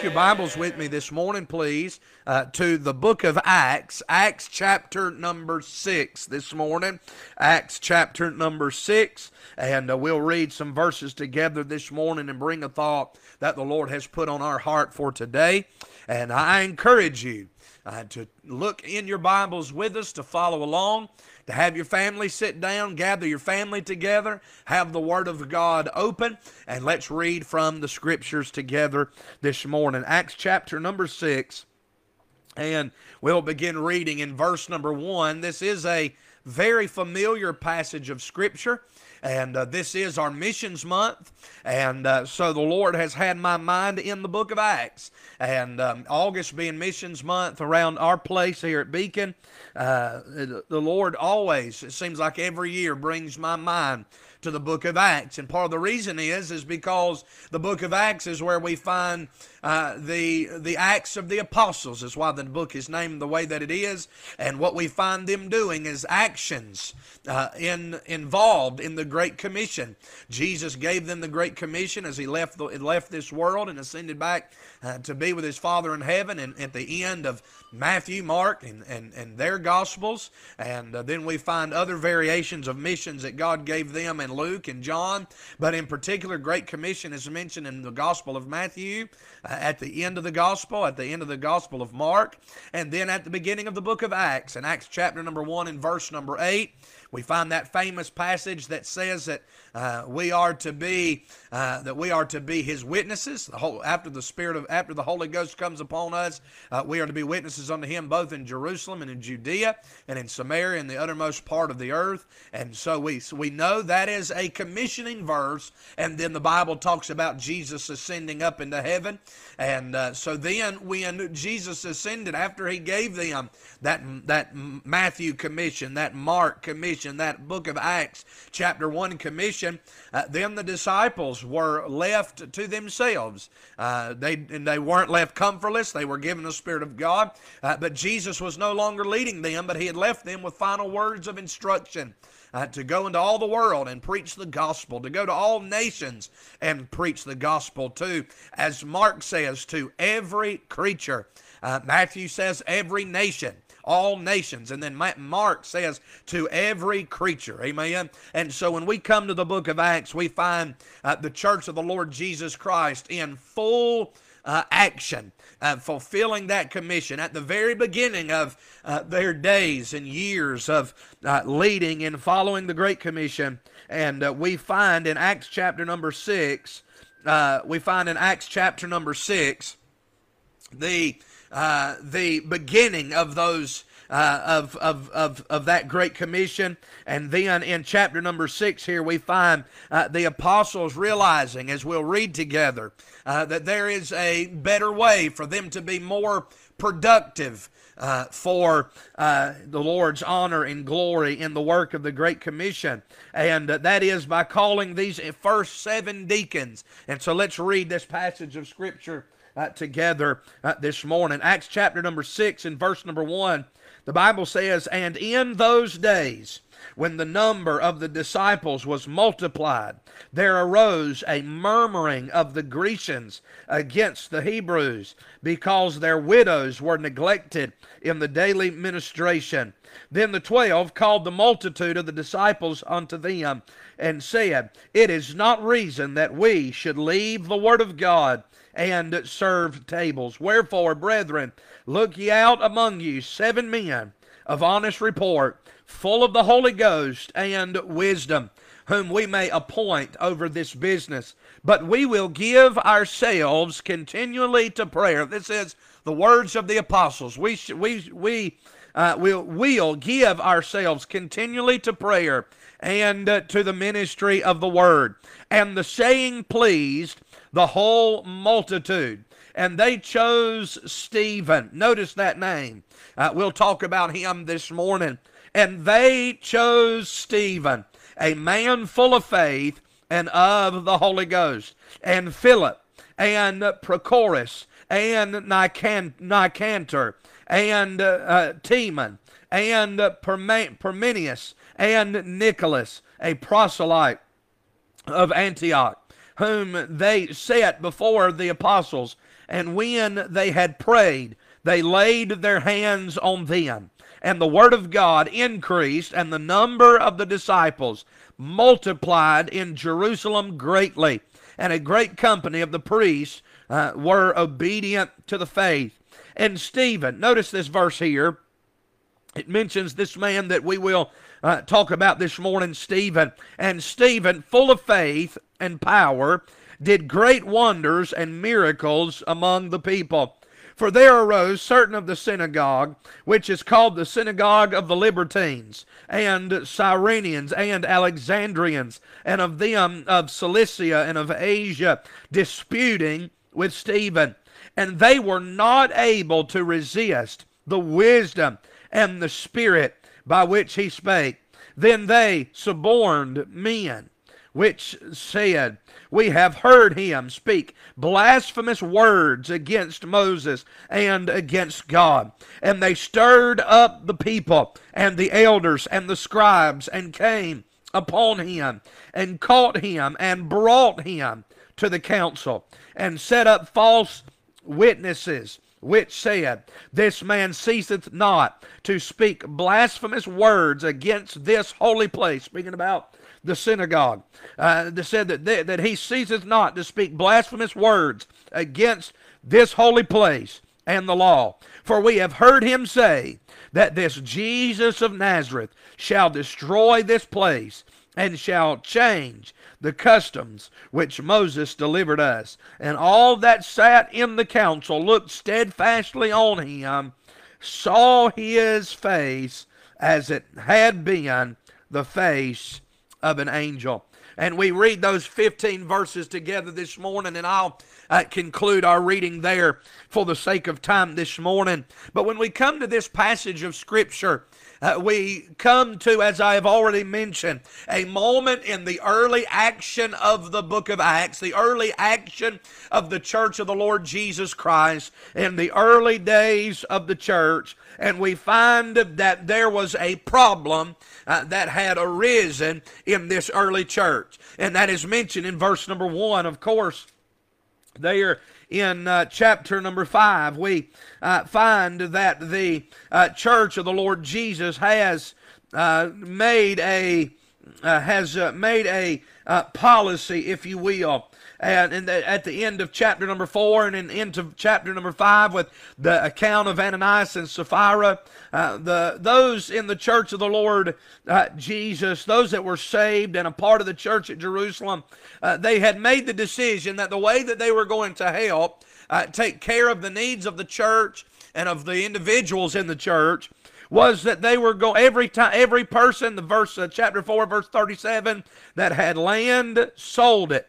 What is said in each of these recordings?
Take your Bibles with me this morning, please, uh, to the book of Acts, Acts chapter number six this morning. Acts chapter number six, and uh, we'll read some verses together this morning and bring a thought that the Lord has put on our heart for today. And I encourage you uh, to look in your Bibles with us, to follow along, to have your family sit down, gather your family together, have the Word of God open, and let's read from the Scriptures together this morning. Acts chapter number 6, and we'll begin reading in verse number 1. This is a very familiar passage of Scripture. And uh, this is our missions month. And uh, so the Lord has had my mind in the book of Acts. And um, August being missions month around our place here at Beacon, uh, the the Lord always, it seems like every year, brings my mind to the book of Acts. And part of the reason is is because the book of Acts is where we find uh, the the acts of the apostles. Is why the book is named the way that it is. And what we find them doing is actions uh, in involved in the Great Commission. Jesus gave them the Great Commission as he left the, left this world and ascended back uh, to be with his Father in heaven. And at the end of Matthew, Mark, and, and, and their Gospels. And uh, then we find other variations of missions that God gave them Luke and John. But in particular, Great Commission is mentioned in the Gospel of Matthew, uh, at the end of the Gospel, at the end of the Gospel of Mark, and then at the beginning of the book of Acts. In Acts chapter number 1 and verse number 8, we find that famous passage that says that uh, we are to be uh, that we are to be His witnesses. The whole, after the Spirit of after the Holy Ghost comes upon us, uh, we are to be witnesses unto Him both in Jerusalem and in Judea and in Samaria and the uttermost part of the earth. And so we so we know that is a commissioning verse. And then the Bible talks about Jesus ascending up into heaven. And uh, so then when Jesus ascended, after He gave them that that Matthew commission, that Mark commission, that book of Acts chapter one commission, uh, then the disciples were left to themselves. Uh, they and they weren't left comfortless. They were given the Spirit of God, uh, but Jesus was no longer leading them, but He had left them with final words of instruction. Uh, to go into all the world and preach the gospel, to go to all nations and preach the gospel too, as Mark says, to every creature. Uh, Matthew says, every nation all nations. And then Mark says, to every creature. Amen. And so when we come to the book of Acts, we find uh, the church of the Lord Jesus Christ in full uh, action, uh, fulfilling that commission at the very beginning of uh, their days and years of uh, leading and following the Great Commission. And uh, we find in Acts chapter number six, uh, we find in Acts chapter number six, the uh, the beginning of those uh, of, of, of, of that great commission. And then in chapter number six here, we find uh, the apostles realizing, as we'll read together, uh, that there is a better way for them to be more productive. Uh, for uh, the Lord's honor and glory in the work of the Great Commission. And that is by calling these first seven deacons. And so let's read this passage of Scripture uh, together uh, this morning. Acts chapter number 6 and verse number 1. The Bible says, And in those days, when the number of the disciples was multiplied, there arose a murmuring of the Grecians against the Hebrews, because their widows were neglected in the daily ministration. Then the twelve called the multitude of the disciples unto them, and said, It is not reason that we should leave the word of God and serve tables. Wherefore, brethren, look ye out among you seven men of honest report, full of the Holy Ghost and wisdom, whom we may appoint over this business. But we will give ourselves continually to prayer. This is the words of the apostles. We we we uh, will will give ourselves continually to prayer and uh, to the ministry of the word. And the saying pleased the whole multitude. and they chose Stephen. Notice that name. Uh, we'll talk about him this morning. And they chose Stephen, a man full of faith and of the Holy Ghost, and Philip, and Prochorus, and Nicanor, and uh, uh, Timon, and uh, Parmenas, and Nicholas, a proselyte of Antioch, whom they set before the apostles. And when they had prayed, they laid their hands on them. And the word of God increased, and the number of the disciples multiplied in Jerusalem greatly. And a great company of the priests uh, were obedient to the faith. And Stephen, notice this verse here. It mentions this man that we will uh, talk about this morning, Stephen. And Stephen, full of faith and power, did great wonders and miracles among the people. For there arose certain of the synagogue, which is called the synagogue of the Libertines, and Cyrenians, and Alexandrians, and of them of Cilicia and of Asia, disputing with Stephen. And they were not able to resist the wisdom and the spirit by which he spake. Then they suborned men, which said, We have heard him speak blasphemous words against Moses and against God. And they stirred up the people and the elders and the scribes and came upon him and caught him and brought him to the council and set up false witnesses which said, This man ceaseth not to speak blasphemous words against this holy place. Speaking about the synagogue, uh, they said that, they, that he ceaseth not to speak blasphemous words against this holy place and the law. For we have heard him say that this Jesus of Nazareth shall destroy this place and shall change the customs which Moses delivered us. And all that sat in the council looked steadfastly on him, saw his face as it had been the face of an angel. And we read those 15 verses together this morning, and I'll uh, conclude our reading there for the sake of time this morning. But when we come to this passage of Scripture, uh, we come to, as I have already mentioned, a moment in the early action of the book of Acts, the early action of the church of the Lord Jesus Christ, in the early days of the church. And we find that there was a problem uh, that had arisen in this early church. And that is mentioned in verse number one, of course, there in uh, chapter number five, we uh, find that the uh, church of the Lord Jesus has uh, made a uh, has made a policy, if you will, and, at the end of chapter number four and in, into chapter number five with the account of Ananias and Sapphira, uh, the those in the church of the Lord uh, Jesus, those that were saved and a part of the church at Jerusalem, uh, they had made the decision that the way that they were going to help uh, take care of the needs of the church and of the individuals in the church was that they were go every time every person the verse uh, chapter 4 verse 37 that had land sold it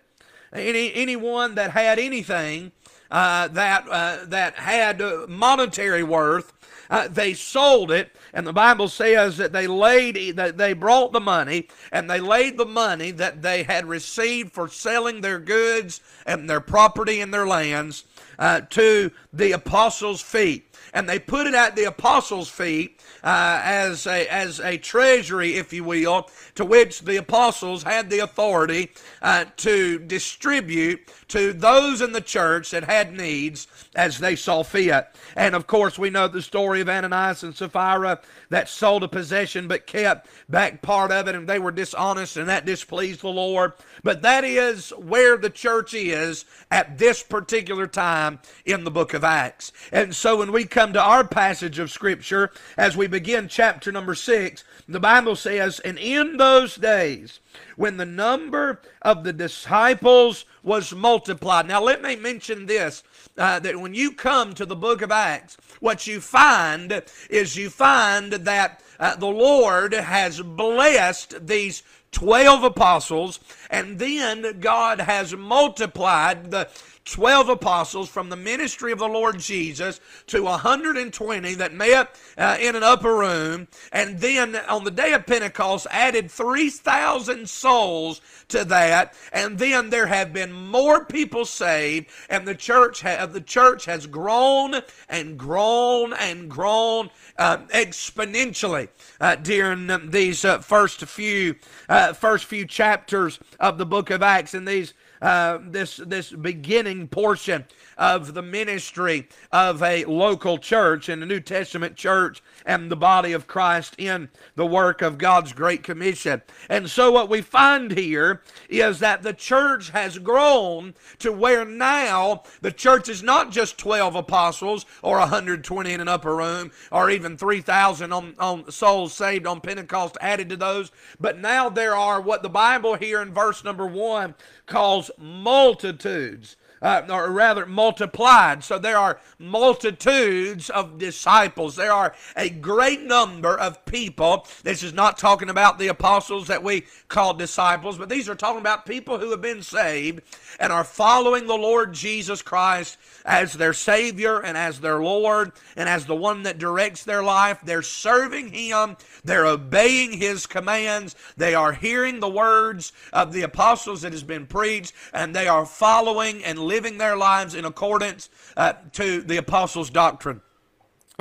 any anyone that had anything uh, that uh, that had monetary worth, uh, they sold it, and the Bible says that they laid that they brought the money and they laid the money that they had received for selling their goods and their property and their lands uh, to the apostles' feet and they put it at the apostles' feet uh, as a as a treasury, if you will, to which the apostles had the authority uh, to distribute to those in the church that had needs as they saw fit. And of course, we know the story of Ananias and Sapphira that sold a possession but kept back part of it, and they were dishonest, and that displeased the Lord. But that is where the church is at this particular time in the book of Acts. And so when we come to our passage of Scripture, as we begin chapter number six, the Bible says, And in those days, when the number of the disciples was multiplied. Now, let me mention this uh, that when you come to the book of Acts, what you find is you find that uh, the Lord has blessed these 12 apostles, and then God has multiplied the 12 apostles from the ministry of the Lord Jesus to 120 that met uh, in an upper room, and then on the day of Pentecost added 3,000 souls to that, and then there have been more people saved, and the church ha- the church has grown and grown and grown uh, exponentially uh, during these uh, first few uh, first few chapters of the book of Acts, and these uh, this this beginning portion of the ministry of a local church and a New Testament church and the body of Christ in the work of God's Great Commission. And so, what we find here is that the church has grown to where now the church is not just 12 apostles or 120 in an upper room or even 3,000 on, on souls saved on Pentecost added to those, but now there are what the Bible here in verse number one calls multitudes uh, or rather multiplied. So there are multitudes of disciples. There are a great number of people. This is not talking about the apostles that we call disciples, but these are talking about people who have been saved and are following the Lord Jesus Christ as their Savior and as their Lord and as the one that directs their life. They're serving Him, they're obeying His commands, they are hearing the words of the apostles that has been preached, and they are following and living their lives in accordance uh, to the apostles' doctrine.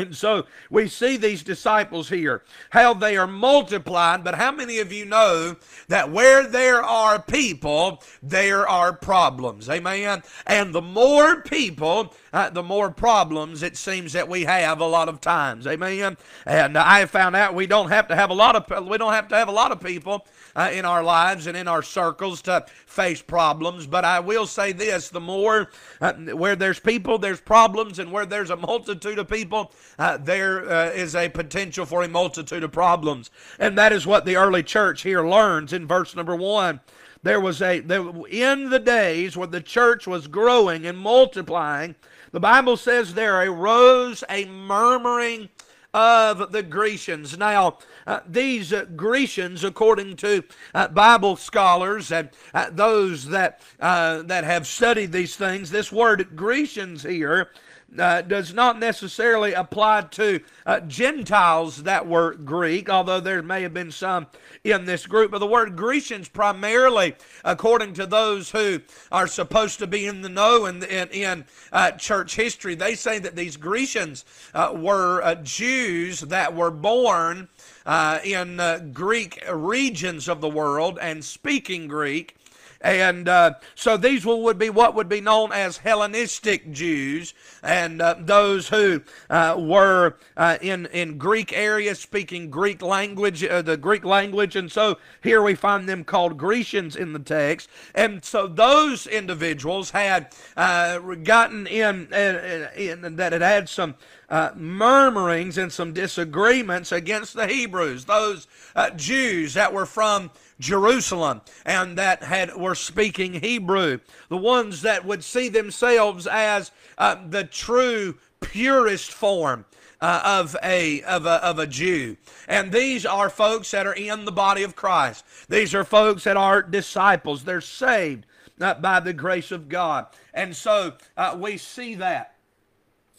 And so we see these disciples here, how they are multiplied. But how many of you know that where there are people, there are problems? Amen. And the more people, uh, the more problems it seems that we have a lot of times. Amen. And I found out we don't have to have a lot of we don't have to have a lot of people uh, in our lives and in our circles to face problems. But I will say this the more uh, where there's people, there's problems, and where there's a multitude of people, uh, there uh, is a potential for a multitude of problems. And that is what the early church here learns in verse number one there was a there, in the days when the church was growing and multiplying the bible says there arose a murmuring of the grecians now uh, these uh, Grecians, according to uh, Bible scholars and uh, those that uh, that have studied these things, this word Grecians here uh, does not necessarily apply to uh, Gentiles that were Greek, although there may have been some in this group. But the word Grecians, primarily, according to those who are supposed to be in the know in, in, in uh, church history, they say that these Grecians uh, were uh, Jews that were born. Uh, in Greek regions of the world and speaking Greek, and uh, so these would be what would be known as Hellenistic Jews, and uh, those who uh, were uh, in in Greek areas speaking Greek language, uh, the Greek language, and so here we find them called Grecians in the text. And so those individuals had gotten in, in, that had had some uh, murmurings and some disagreements against the Hebrews, those uh, Jews that were from Jerusalem and that had were speaking Hebrew, the ones that would see themselves as uh, the true purest form uh, of a of a of a Jew. And these are folks that are in the body of Christ. These are folks that are disciples. They're saved uh, by the grace of God. And so uh, we see that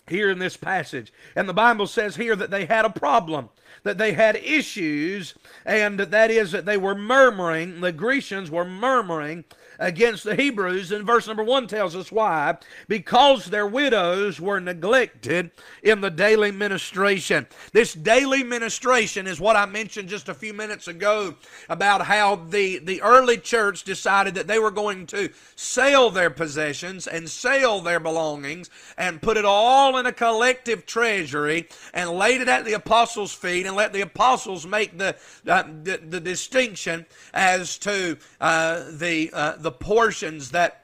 here in this passage. And the Bible says here that they had a problem, that they had issues, and that is that they were murmuring, the Grecians were murmuring against the Hebrews. And verse number one tells us why. Because their widows were neglected in the daily ministration. This daily ministration is what I mentioned just a few minutes ago about how the, the early church decided that they were going to sell their possessions and sell their belongings and put it all in a collective treasury and laid it at the apostles' feet and let the apostles make the, uh, the, the, distinction as to uh, the, uh, the the portions that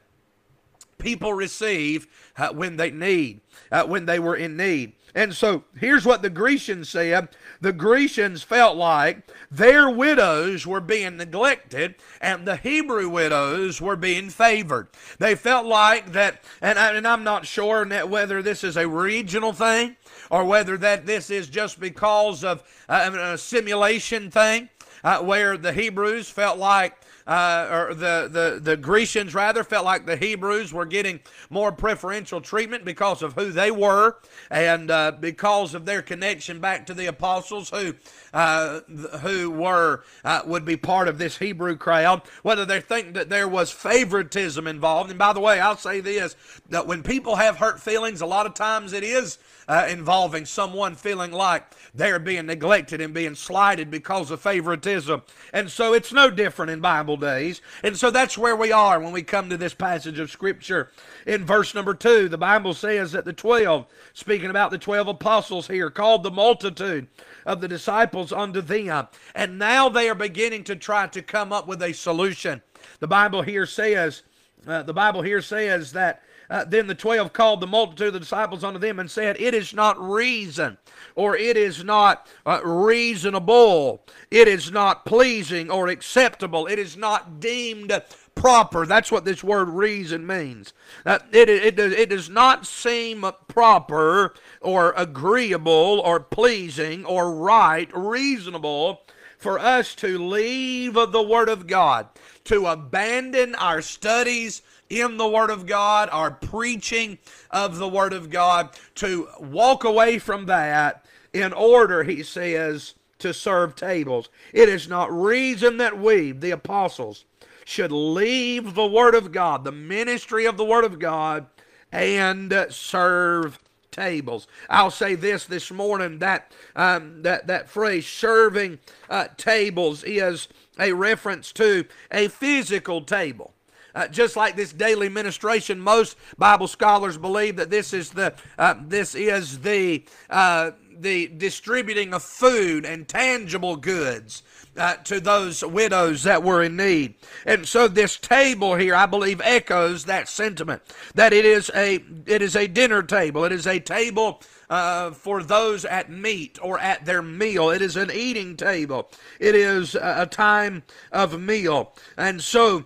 people receive uh, when they need, uh, when they were in need. And so here's what the Grecians said. The Grecians felt like their widows were being neglected and the Hebrew widows were being favored. They felt like that, and, I, and I'm not sure whether this is a regional thing or whether that this is just because of uh, a simulation thing. Uh, where the Hebrews felt like uh, or the, the, the Grecians rather felt like the Hebrews were getting more preferential treatment because of who they were and uh, because of their connection back to the apostles who uh, who were uh, would be part of this Hebrew crowd. Whether they think that there was favoritism involved, and by the way, I'll say this: that when people have hurt feelings, a lot of times it is uh, involving someone feeling like they're being neglected and being slighted because of favoritism. And so it's no different in Bible days. And so that's where we are when we come to this passage of Scripture. In verse number two, the Bible says that the 12, speaking about the 12 apostles here, called the multitude of the disciples unto them. And now they are beginning to try to come up with a solution. The Bible here says, uh, the Bible here says that uh, then the twelve called the multitude of the disciples unto them and said, It is not reason, or it is not uh, reasonable, it is not pleasing or acceptable, it is not deemed proper. That's what this word reason means. Uh, it, it, it does not seem proper or agreeable or pleasing or right, reasonable for us to leave the Word of God, to abandon our studies in the Word of God, our preaching of the Word of God, to walk away from that in order, he says, to serve tables. It is not reason that we, the apostles, should leave the Word of God, the ministry of the Word of God, and serve tables. I'll say this this morning that um, that that phrase serving uh, tables is a reference to a physical table. Uh, just like this daily ministration, most Bible scholars believe that this is the uh, this is the uh, the distributing of food and tangible goods uh, to those widows that were in need. And so this table here, I believe, echoes that sentiment that it is a it is a dinner table. It is a table uh, for those at meat or at their meal. It is an eating table. It is a time of meal. And so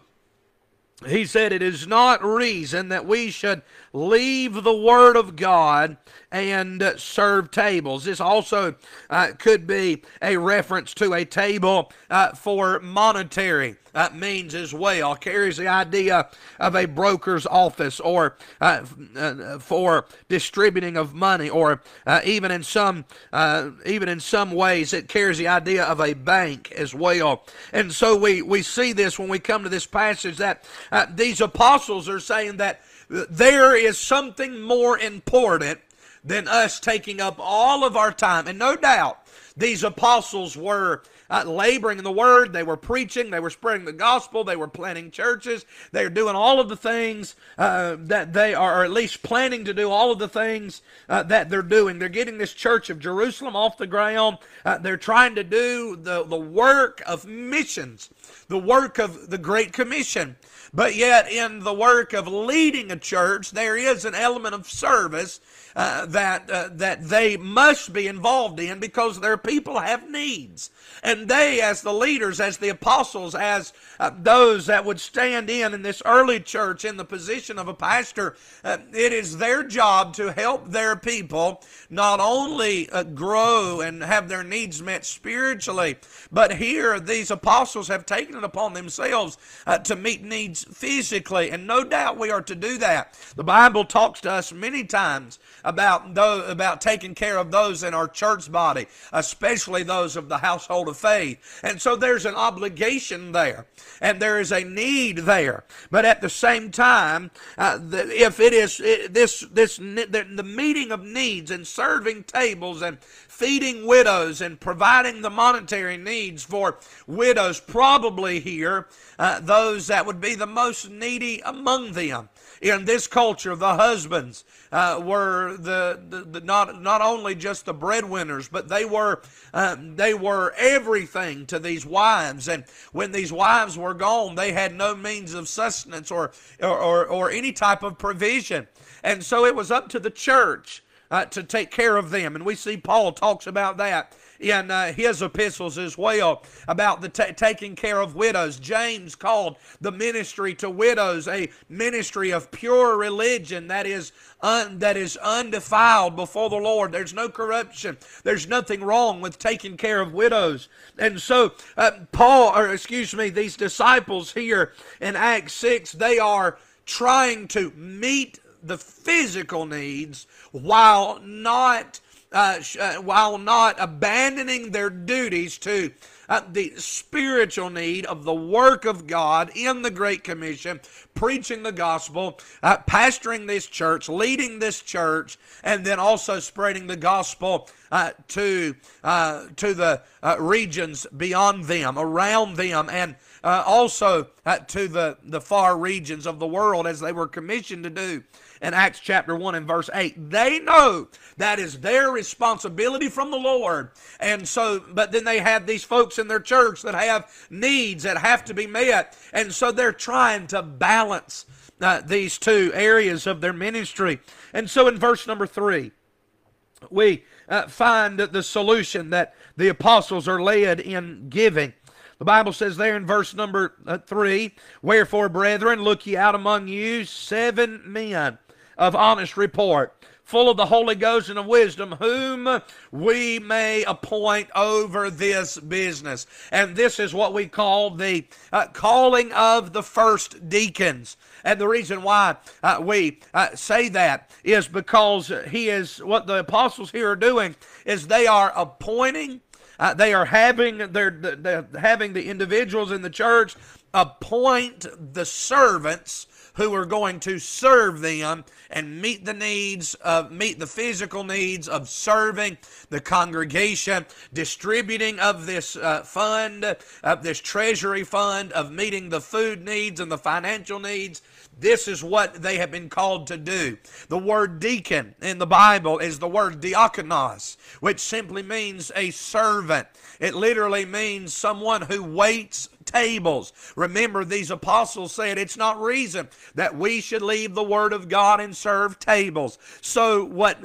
he said, It is not reason that we should leave the Word of God and serve tables. This also uh, could be a reference to a table uh, for monetary uh, means as well. Carries the idea of a broker's office or uh, uh, for distributing of money, or uh, even in some even in some ways it carries the idea of a bank as well. And so we we see this when we come to this passage that these apostles are saying that there is something more important than us taking up all of our time. And no doubt, these apostles were uh, laboring in the word. They were preaching. They were spreading the gospel. They were planting churches. They are doing all of the things uh, that they are, or at least planning to do all of the things uh, that they're doing. They're getting this church of Jerusalem off the ground. Uh, they're trying to do the, the work of missions, the work of the Great Commission. But yet, in the work of leading a church, there is an element of service uh, that uh, that they must be involved in because their people have needs, and they, as the leaders, as the apostles, as uh, those that would stand in in this early church in the position of a pastor, uh, it is their job to help their people not only uh, grow and have their needs met spiritually, but here these apostles have taken it upon themselves uh, to meet needs physically, and no doubt we are to do that. The Bible talks to us many times about those, about taking care of those in our church body, especially those of the household of faith. And so there's an obligation there, and there is a need there. But at the same time, uh, the, if it is it, this this the, the meeting of needs and serving tables and feeding widows and providing the monetary needs for widows, probably here, uh, those that would be the most needy among them. In this culture, the husbands uh, were the, the, the, not not only just the breadwinners, but they were uh, they were everything to these wives. And when these wives were gone, they had no means of sustenance or or, or, or any type of provision. And so it was up to the church uh, to take care of them. And we see Paul talks about that in uh, his epistles as well about the taking care of widows. James called the ministry to widows a ministry of pure religion that is that is undefiled before the Lord. There's no corruption. There's nothing wrong with taking care of widows. And so uh, Paul, or excuse me, these disciples here in Acts six, they are trying to meet the physical needs while not uh, uh, while not abandoning their duties to uh, the spiritual need of the work of God in the Great Commission, preaching the gospel, uh, pastoring this church, leading this church, and then also spreading the gospel uh, to to the regions beyond them, around them, and also to the, the far regions of the world as they were commissioned to do in Acts chapter 1 and verse 8. They know that is their responsibility from the Lord. And so, but then they have these folks in their church that have needs that have to be met. And so they're trying to balance uh, these two areas of their ministry. And so in verse number 3, we uh, find the solution that the apostles are led in giving. The Bible says there in verse number uh, 3 Wherefore, brethren, look ye out among you seven men of honest report, full of the Holy Ghost and of wisdom, whom we may appoint over this business. And this is what we call the uh, calling of the first deacons. And the reason why uh, we uh, say that is because he is what the apostles here are doing is they are appointing uh, they are having their, the, having the individuals in the church appoint the servants who are going to serve them and meet the needs of meet the physical needs of serving the congregation distributing of this uh, fund of this treasury fund of meeting the food needs and the financial needs this is what they have been called to do. The word deacon in the Bible is the word diakonos, which simply means a servant. It literally means someone who waits tables. Remember, these apostles said it's not reason that we should leave the Word of God and serve tables. So, what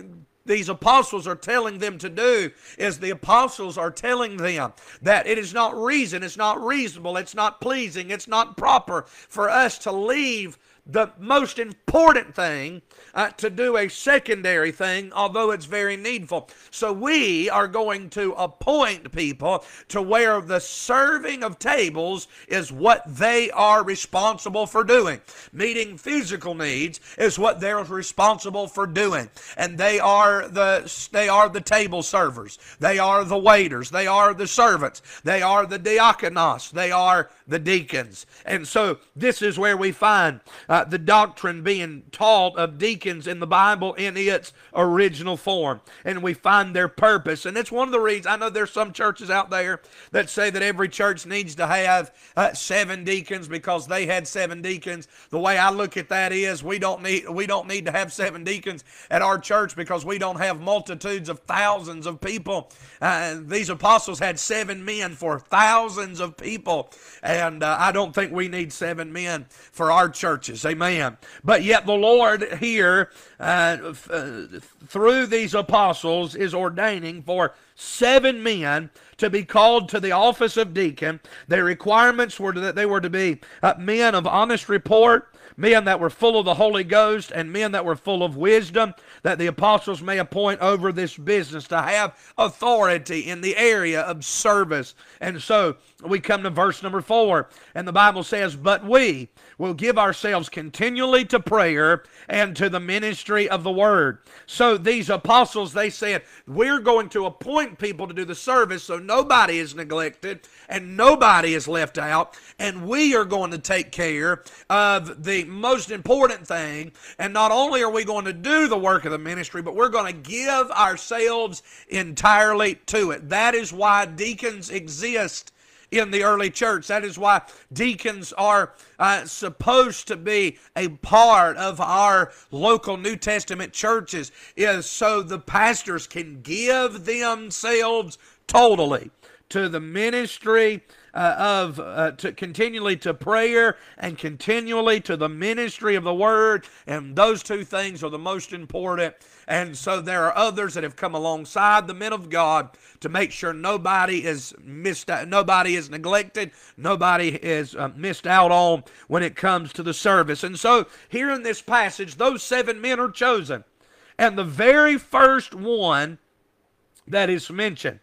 these apostles are telling them to do is the apostles are telling them that it is not reason, it's not reasonable, it's not pleasing, it's not proper for us to leave the most important thing uh, to do a secondary thing, although it's very needful. So we are going to appoint people to where the serving of tables is what they are responsible for doing. Meeting physical needs is what they're responsible for doing. And they are the they are the table servers. They are the waiters. They are the servants. They are the diakonos. They are the deacons. And so this is where we find uh, the doctrine being taught of deacons in the Bible in its original form. And we find their purpose. And it's one of the reasons I know there's some churches out there that say that every church needs to have uh, seven deacons because they had seven deacons. The way I look at that is we don't need we don't need to have seven deacons at our church because we don't have multitudes of thousands of people. Uh, these apostles had seven men for thousands of people. And uh, I don't think we need seven men for our churches. Amen. But yet the Lord here, uh, f- uh, through these apostles, is ordaining for seven men to be called to the office of deacon. Their requirements were that they were to be uh, men of honest report, men that were full of the Holy Ghost, and men that were full of wisdom, that the apostles may appoint over this business to have authority in the area of service. And so we come to verse number four, and the Bible says, But we will give ourselves continually to prayer and to the ministry of the word. So these apostles, they said, We're going to appoint people to do the service so nobody is neglected and nobody is left out, and we are going to take care of the most important thing. And not only are we going to do the work of the ministry, but we're going to give ourselves entirely to it. That is why deacons exist in the early church. That is why deacons are uh, supposed to be a part of our local New Testament churches, is so the pastors can give themselves totally to the ministry uh, of uh, to continually to prayer and continually to the ministry of the word. And those two things are the most important. And so there are others that have come alongside the men of god to make sure nobody is missed nobody is neglected nobody is uh, missed out on when it comes to the service. And so here in this passage those seven men are chosen. And the very first one that is mentioned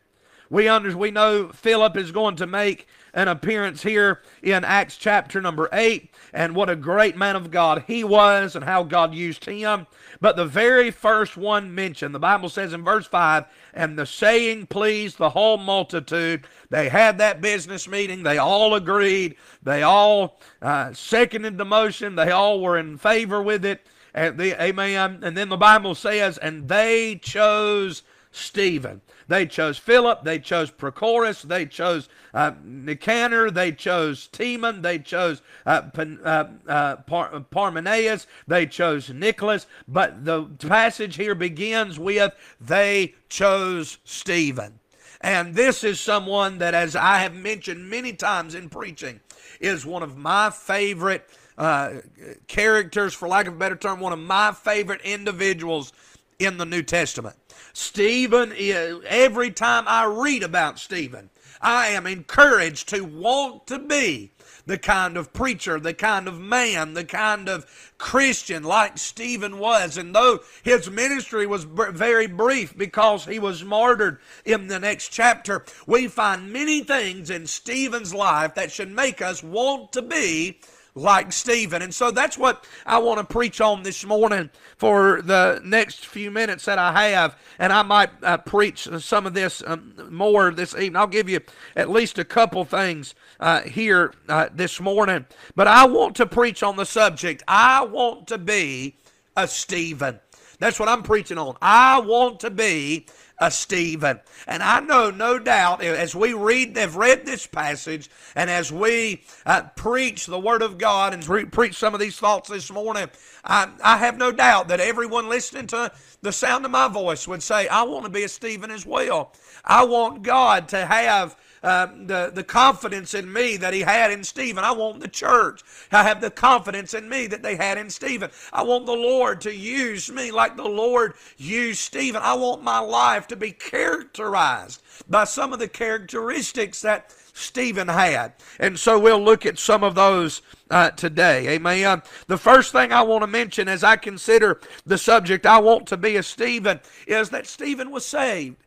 we under, we know Philip is going to make an appearance here in Acts chapter number 8 and what a great man of God he was and how God used him. But the very first one mentioned, the Bible says in verse 5, and the saying pleased the whole multitude. They had that business meeting. They all agreed. They all uh, seconded the motion. They all were in favor with it. And the, amen. And then the Bible says, and they chose Stephen. They chose Philip. They chose Prochorus. They chose uh, Nicanor. They chose Timon. They chose uh, uh, uh, Par- Parmenas. They chose Nicholas. But the passage here begins with they chose Stephen. And this is someone that, as I have mentioned many times in preaching, is one of my favorite uh, characters, for lack of a better term, one of my favorite individuals in the New Testament. Stephen, every time I read about Stephen, I am encouraged to want to be the kind of preacher, the kind of man, the kind of Christian like Stephen was. And though his ministry was very brief because he was martyred in the next chapter, we find many things in Stephen's life that should make us want to be like Stephen. And so that's what I want to preach on this morning for the next few minutes that I have. And I might uh, preach some of this um, more this evening. I'll give you at least a couple things uh, here uh, this morning. But I want to preach on the subject. I want to be a Stephen. That's what I'm preaching on. I want to be a Stephen. And I know, no doubt, as we read, have read this passage, and as we uh, preach the Word of God and re- preach some of these thoughts this morning, I, I have no doubt that everyone listening to the sound of my voice would say, I want to be a Stephen as well. I want God to have um, the, the confidence in me that he had in Stephen. I want the church to have the confidence in me that they had in Stephen. I want the Lord to use me like the Lord used Stephen. I want my life to be characterized by some of the characteristics that Stephen had. And so we'll look at some of those uh, today. Amen. The first thing I want to mention as I consider the subject I want to be a Stephen is that Stephen was saved.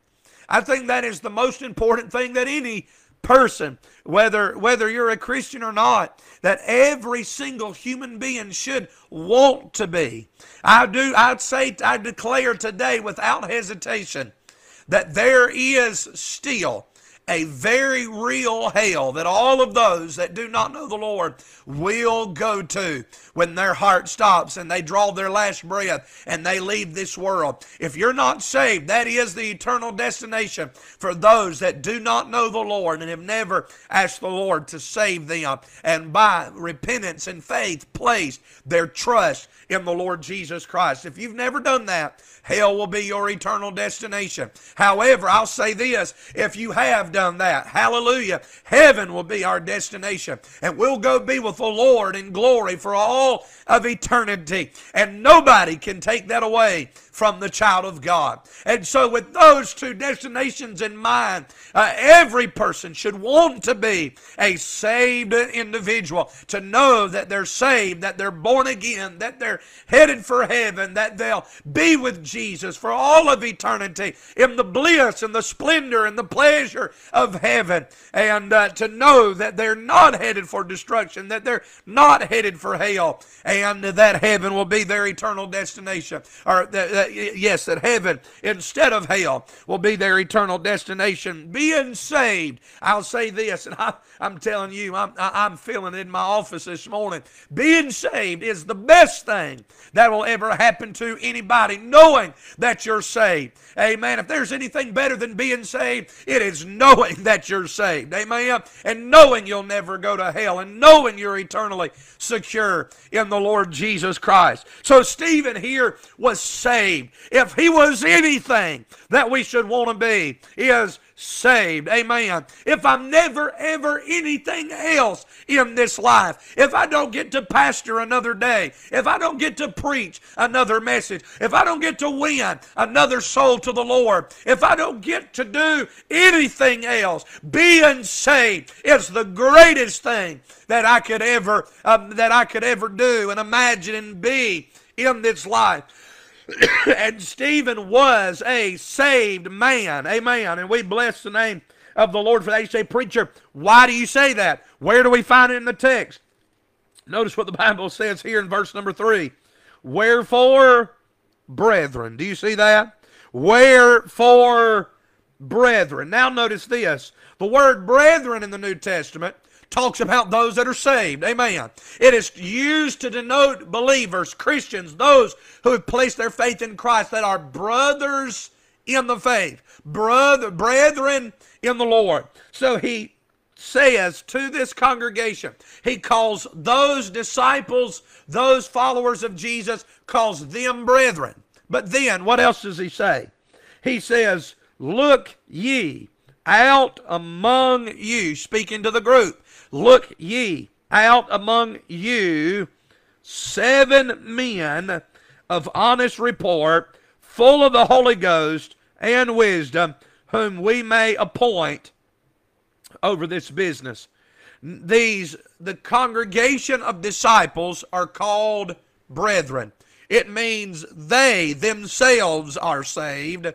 I think that is the most important thing that any person, whether whether you're a Christian or not, that every single human being should want to be. I do I'd say I declare today without hesitation that there is still a very real hell that all of those that do not know the Lord will go to when their heart stops and they draw their last breath and they leave this world. If you're not saved, that is the eternal destination for those that do not know the Lord and have never asked the Lord to save them and by repentance and faith placed their trust in the Lord Jesus Christ. If you've never done that, hell will be your eternal destination. However, I'll say this if you have done that, hallelujah, heaven will be our destination. And we'll go be with the Lord in glory for all of eternity. And nobody can take that away from the child of God. And so, with those two destinations in mind, uh, every person should want to be a saved individual, to know that they're saved, that they're born again, that they're headed for heaven, that they'll be with Jesus for all of eternity in the bliss and the splendor and the pleasure of heaven. And uh, to know that they're not headed for destruction, that they're not headed for hell, and that heaven will be their eternal destination. Or that yes, that heaven instead of hell will be their eternal destination. Being saved, I'll say this, and I, am telling you, I'm, I'm feeling it in my office this morning. Being saved is the best thing that will ever happen to anybody, knowing that you're saved. Amen. If there's anything better than being saved, it is knowing that you're saved. Amen. And knowing you'll never go to hell and knowing you're eternally secure in the Lord Jesus Christ. So Stephen here was saved saved. If he was anything that we should want to be, is saved. Amen. If I'm never, ever anything else in this life, if I don't get to pastor another day, if I don't get to preach another message, if I don't get to win another soul to the Lord, if I don't get to do anything else, being saved is the greatest thing that I could ever um, that I could ever do and imagine and be in this life. and Stephen was a saved man. Amen. And we bless the name of the Lord for that. You say, Preacher, why do you say that? Where do we find it in the text? Notice what the Bible says here in verse number three. Wherefore, brethren. Do you see that? Wherefore, brethren. Now notice this. The word brethren in the New Testament talks about those that are saved. Amen. It is used to denote believers, Christians, those who have placed their faith in Christ that are brothers in the faith, brother, brethren in the Lord. So he says to this congregation, he calls those disciples, those followers of Jesus, calls them brethren. But then, what else does he say? He says, Look ye out among you, speaking to the group. Look ye out among you seven men of honest report, full of the Holy Ghost and wisdom, whom we may appoint over this business. These, the congregation of disciples, are called brethren. It means they themselves are saved.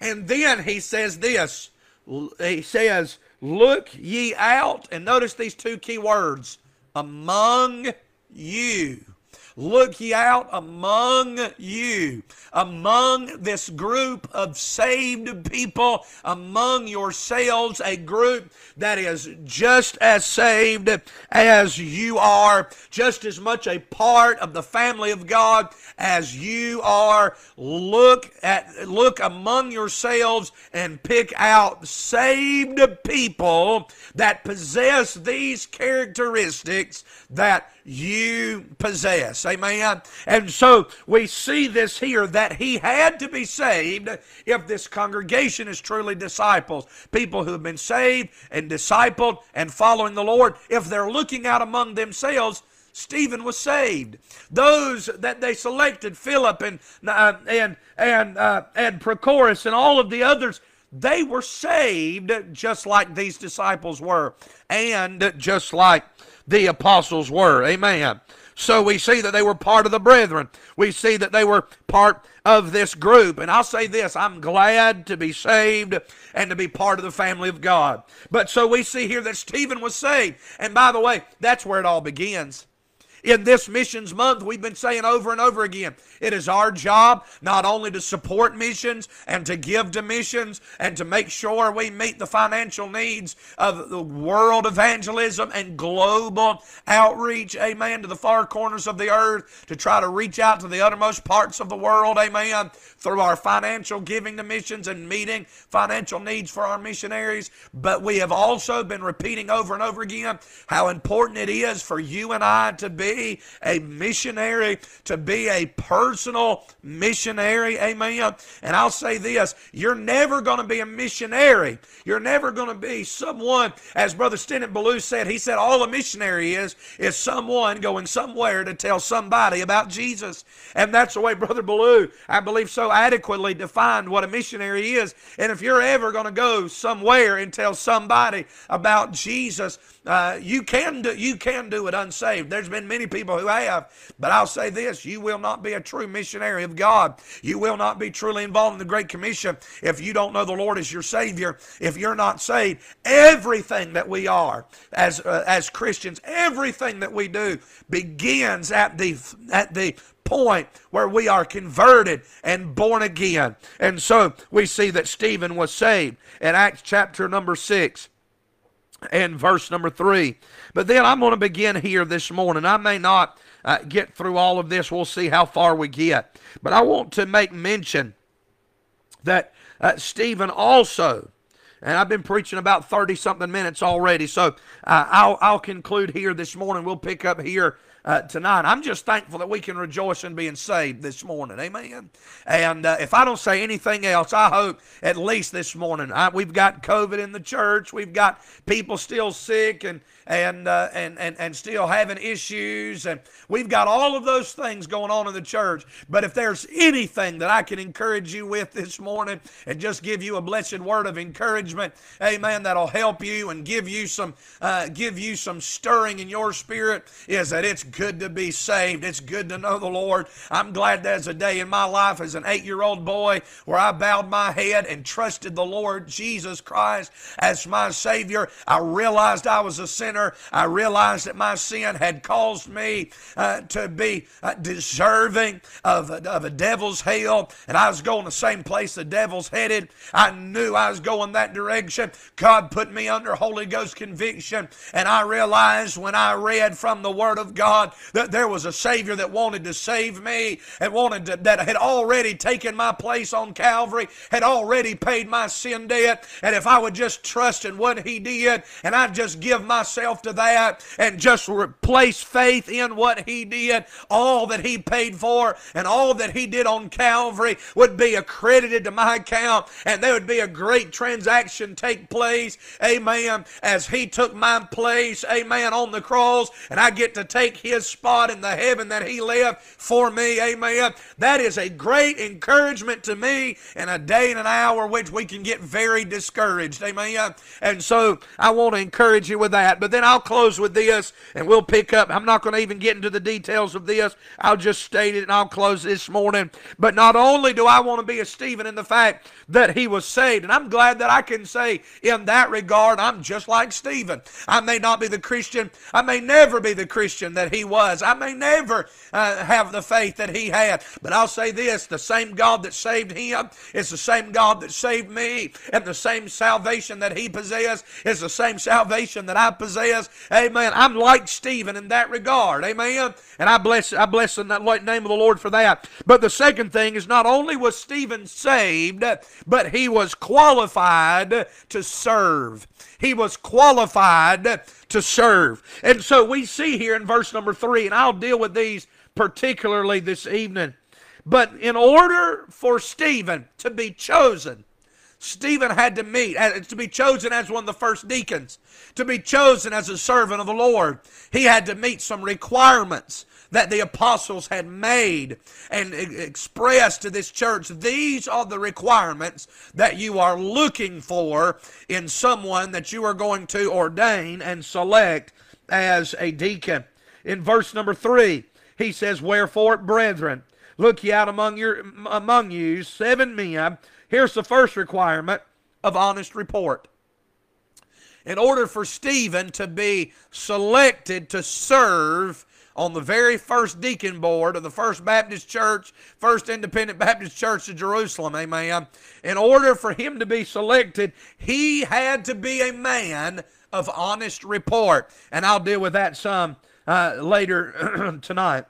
And then he says this he says, Look ye out, and notice these two key words among you. Look ye out among you, among this group of saved people, among yourselves, a group that is just as saved as you are, just as much a part of the family of God as you are. Look at look among yourselves and pick out saved people that possess these characteristics that you possess. Amen. And so we see this here that he had to be saved if this congregation is truly disciples. People who have been saved and discipled and following the Lord, if they're looking out among themselves, Stephen was saved. Those that they selected, Philip and uh, and and uh, and Prochorus and all of the others, they were saved just like these disciples were, and just like the apostles were. Amen. So we see that they were part of the brethren. We see that they were part of this group. And I'll say this I'm glad to be saved and to be part of the family of God. But so we see here that Stephen was saved. And by the way, that's where it all begins. In this missions month, we've been saying over and over again it is our job not only to support missions and to give to missions and to make sure we meet the financial needs of the world evangelism and global outreach, amen, to the far corners of the earth, to try to reach out to the uttermost parts of the world, amen, through our financial giving to missions and meeting financial needs for our missionaries. But we have also been repeating over and over again how important it is for you and I to be a missionary, to be a personal missionary. Amen. And I'll say this you're never going to be a missionary. You're never going to be someone, as Brother Stennett Ballou said, he said, all a missionary is, is someone going somewhere to tell somebody about Jesus. And that's the way Brother Ballou, I believe, so adequately defined what a missionary is. And if you're ever going to go somewhere and tell somebody about Jesus, uh, you can do you can do it unsaved. There's been many people who have, but I'll say this: you will not be a true missionary of God. You will not be truly involved in the Great Commission if you don't know the Lord as your Savior. If you're not saved, everything that we are as uh, as Christians, everything that we do begins at the at the point where we are converted and born again. And so we see that Stephen was saved in Acts chapter number 6 and verse number 3. But then I'm going to begin here this morning. I may not uh, get through all of this. We'll see how far we get. But I want to make mention that uh, Stephen also and I've been preaching about 30 something minutes already. So uh, I'll, I'll conclude here this morning. We'll pick up here uh, tonight. I'm just thankful that we can rejoice in being saved this morning. Amen. And uh, if I don't say anything else, I hope at least this morning I, we've got COVID in the church. We've got people still sick and and, uh, and, and, and still having issues. And we've got all of those things going on in the church. But if there's anything that I can encourage you with this morning and just give you a blessed word of encouragement, amen, that'll help you and give you some, uh, give you some stirring in your spirit is that it's good to be saved. It's good to know the Lord. I'm glad there's a day in my life as an eight year old boy where I bowed my head and trusted the Lord Jesus Christ as my Savior. I realized I was a sinner sinner, I realized that my sin had caused me uh, to be uh, deserving of, of a devil's hell, and I was going the same place the devil's headed. I knew I was going that direction. God put me under Holy Ghost conviction, and I realized when I read from the Word of God that there was a Savior that wanted to save me and wanted to, that had already taken my place on Calvary, had already paid my sin debt, and if I would just trust in what He did, and I'd just give myself yourself to that and just replace faith in what He did, all that He paid for and all that He did on Calvary would be accredited to my account and there would be a great transaction take place, amen, as He took my place, amen, on the cross and I get to take His spot in the heaven that He left for me, amen. That is a great encouragement to me in a day and an hour which we can get very discouraged, amen. And so I want to encourage you with that. But then I'll close with this and we'll pick up. I'm not going to even get into the details of this. I'll just state it and I'll close this morning. But not only do I want to be a Stephen in the fact that he was saved, and I'm glad that I can say in that regard, I'm just like Stephen. I may not be the Christian, I may never be the Christian that he was, I may never uh, have the faith that he had. But I'll say this the same God that saved him is the same God that saved me, and the same salvation that he possessed is the same salvation that I possess says, Amen. I'm like Stephen in that regard. Amen. And I bless I bless in the name of the Lord for that. But the second thing is not only was Stephen saved, but he was qualified to serve. He was qualified to serve. And so we see here in verse number three, and I'll deal with these particularly this evening. But in order for Stephen to be chosen, Stephen had to meet, to be chosen as one of the first deacons, to be chosen as a servant of the Lord. He had to meet some requirements that the apostles had made and expressed to this church. These are the requirements that you are looking for in someone that you are going to ordain and select as a deacon. In verse number three, he says, Wherefore, brethren, look ye out among your among you seven men Here's the first requirement of honest report. In order for Stephen to be selected to serve on the very first deacon board of the First Baptist Church, First Independent Baptist Church of Jerusalem, amen. In order for him to be selected, he had to be a man of honest report. And I'll deal with that some uh, later tonight.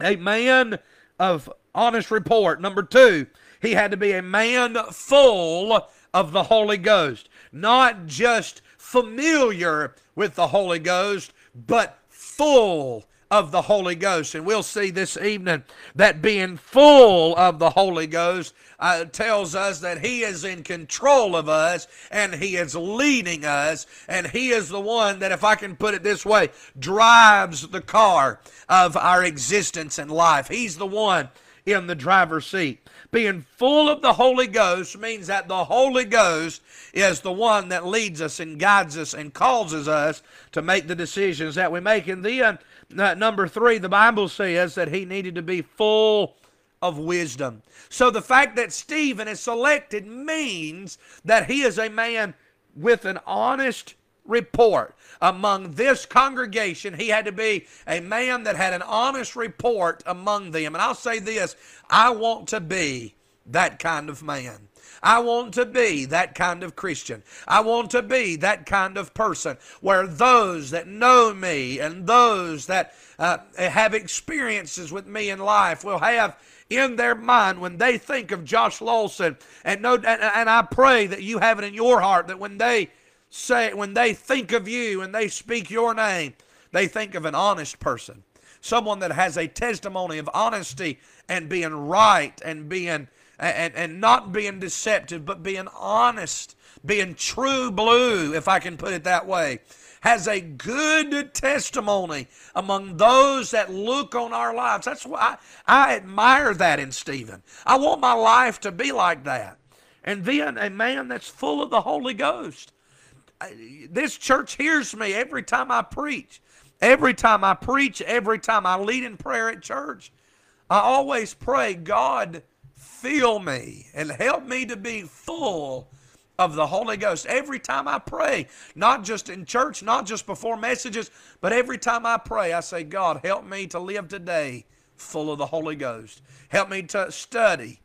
A man of honest report. Number two, he had to be a man full of the Holy Ghost, not just familiar with the Holy Ghost, but full of the Holy Ghost. And we'll see this evening that being full of the Holy Ghost uh, tells us that He is in control of us and He is leading us. And He is the one that, if I can put it this way, drives the car of our existence and life. He's the one in the driver's seat. Being full of the Holy Ghost means that the Holy Ghost is the one that leads us and guides us and causes us to make the decisions that we make. And then, uh, number three, the Bible says that he needed to be full of wisdom. So the fact that Stephen is selected means that he is a man with an honest report among this congregation. He had to be a man that had an honest report among them. And I'll say this I want to be that kind of man. I want to be that kind of Christian. I want to be that kind of person where those that know me and those that uh, have experiences with me in life will have in their mind when they think of Josh Lawson. And, no, and, and I pray that you have it in your heart that when they say when they think of you and they speak your name, they think of an honest person. someone that has a testimony of honesty and being right and being and, and not being deceptive, but being honest, being true blue, if I can put it that way, has a good testimony among those that look on our lives. That's why I, I admire that in Stephen. I want my life to be like that. And then a man that's full of the Holy Ghost. This church hears me every time I preach. Every time I preach, every time I lead in prayer at church, I always pray, God, fill me and help me to be full of the Holy Ghost every time I pray, not just in church, not just before messages, but every time I pray, I say, God, help me to live today full of the Holy Ghost. Help me to study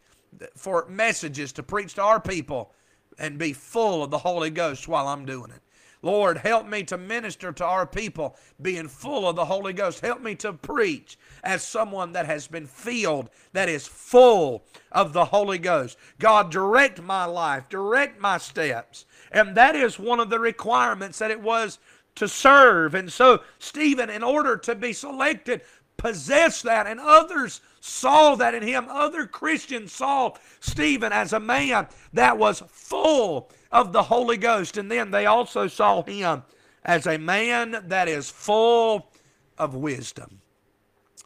for messages to preach to our people and be full of the Holy Ghost while I'm doing it. Lord, help me to minister to our people being full of the Holy Ghost. Help me to preach as someone that has been filled, that is full of the Holy Ghost. God, direct my life, direct my steps. And that is one of the requirements that it was to serve. And so, Stephen, in order to be selected, possessed that, and others saw that in him. Other Christians saw Stephen as a man that was full of the Holy Ghost. And then they also saw him as a man that is full of wisdom.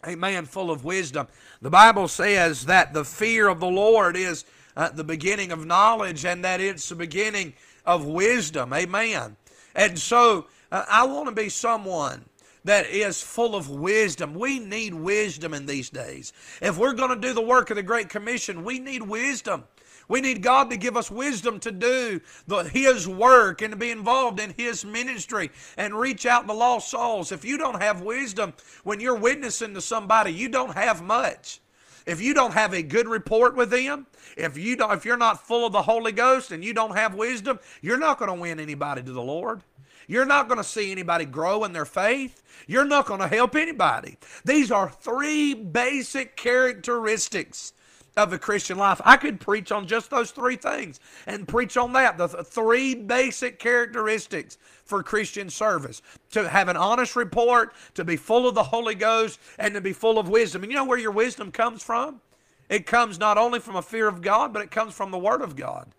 A man full of wisdom. The Bible says that the fear of the Lord is uh, the beginning of knowledge and that it's the beginning of wisdom. Amen. And so uh, I want to be someone that is full of wisdom. We need wisdom in these days. If we're going to do the work of the Great Commission, we need wisdom. We need God to give us wisdom to do the, His work and to be involved in His ministry and reach out to lost souls. If you don't have wisdom when you're witnessing to somebody, you don't have much. If you don't have a good report with them, if you don't, if you're not full of the Holy Ghost and you don't have wisdom, you're not going to win anybody to the Lord. You're not going to see anybody grow in their faith. You're not going to help anybody. These are three basic characteristics of a Christian life. I could preach on just those three things and preach on that. The th- three basic characteristics for Christian service to have an honest report, to be full of the Holy Ghost, and to be full of wisdom. And you know where your wisdom comes from? It comes not only from a fear of God, but it comes from the Word of God.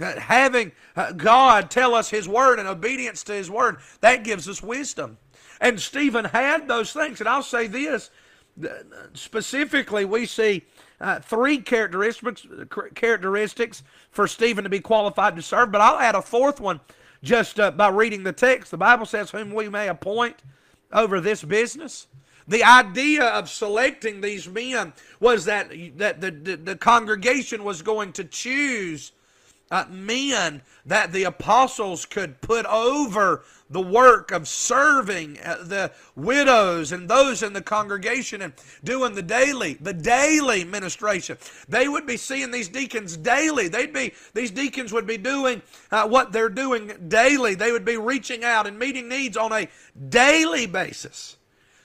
Having uh, God tell us His Word and obedience to His Word, that gives us wisdom. And Stephen had those things. And I'll say this specifically, we see uh, three characteristics characteristics for Stephen to be qualified to serve. But I'll add a fourth one just uh, by reading the text. The Bible says, "Whom we may appoint over this business." The idea of selecting these men was that that the, the, the congregation was going to choose uh, men that the apostles could put over the work of serving uh, the widows and those in the congregation and doing the daily the daily ministration. They would be seeing these deacons daily. They'd be these deacons would be doing uh, what they're doing daily. They would be reaching out and meeting needs on a daily basis.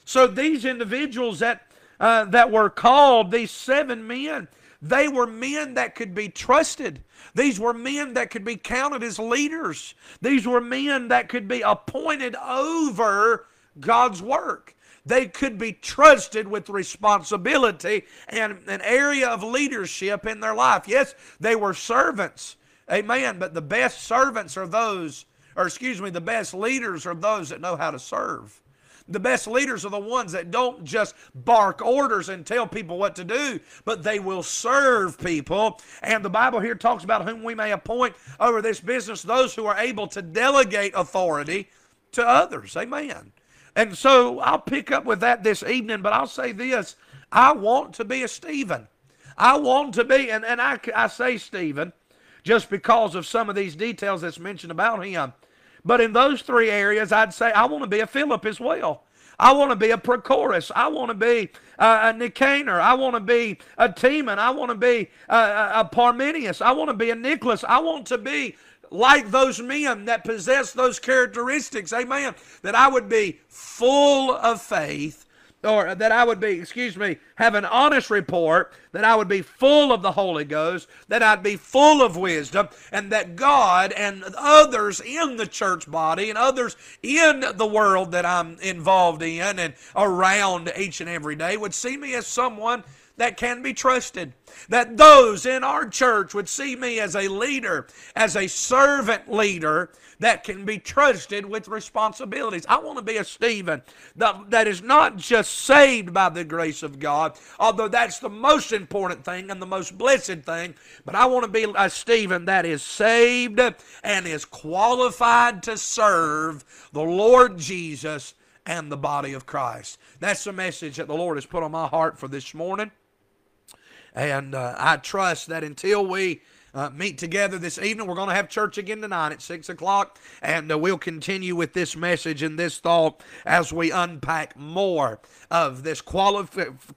So these individuals that uh, that were called these seven men they were men that could be trusted. These were men that could be counted as leaders. These were men that could be appointed over God's work. They could be trusted with responsibility and an area of leadership in their life. Yes, they were servants. Amen. But the best servants are those, or excuse me, the best leaders are those that know how to serve. The best leaders are the ones that don't just bark orders and tell people what to do, but they will serve people. And the Bible here talks about whom we may appoint over this business those who are able to delegate authority to others. Amen. And so I'll pick up with that this evening, but I'll say this I want to be a Stephen. I want to be, and, and I, I say Stephen just because of some of these details that's mentioned about him. But in those three areas, I'd say I want to be a Philip as well. I want to be a Prochorus. I want to be uh, a Nicanor. I want to be a Timon. I want to be uh, a, a Parmenas. I want to be a Nicholas. I want to be like those men that possess those characteristics. Amen. That I would be full of faith, or that I would be, excuse me, have an honest report, that I would be full of the Holy Ghost, that I'd be full of wisdom, and that God and others in the church body and others in the world that I'm involved in and around each and every day would see me as someone that can be trusted. That those in our church would see me as a leader, as a servant leader that can be trusted with responsibilities. I want to be a Stephen that, that is not just saved by the grace of God, although that's the most important thing and the most blessed thing, but I want to be a Stephen that is saved and is qualified to serve the Lord Jesus and the body of Christ. That's the message that the Lord has put on my heart for this morning. And uh, I trust that until we uh, meet together this evening. We're going to have church again tonight at 6 o'clock, and uh, we'll continue with this message and this thought as we unpack more of this quali-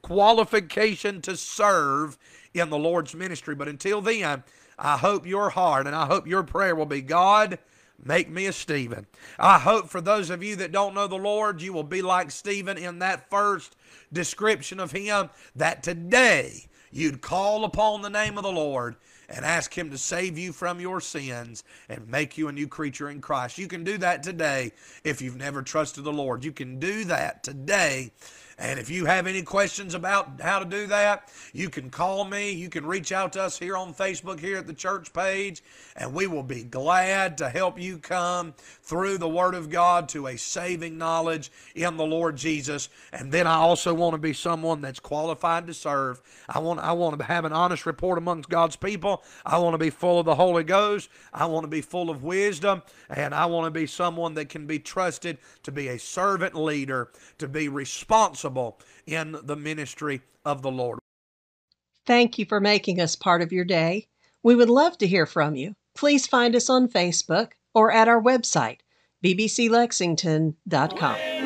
qualification to serve in the Lord's ministry. But until then, I hope your heart and I hope your prayer will be God. Make me a Stephen. I hope for those of you that don't know the Lord, you will be like Stephen in that first description of him, that today you'd call upon the name of the Lord and ask Him to save you from your sins and make you a new creature in Christ. You can do that today if you've never trusted the Lord. You can do that today and if you have any questions about how to do that, you can call me. You can reach out to us here on Facebook, here at the church page, and we will be glad to help you come through the Word of God to a saving knowledge in the Lord Jesus. And then I also want to be someone that's qualified to serve. I want, I want to have an honest report amongst God's people. I want to be full of the Holy Ghost. I want to be full of wisdom. And I want to be someone that can be trusted to be a servant leader, to be responsible responsible in the ministry of the Lord. Thank you for making us part of your day. We would love to hear from you. Please find us on Facebook or at our website, bbclexington.com.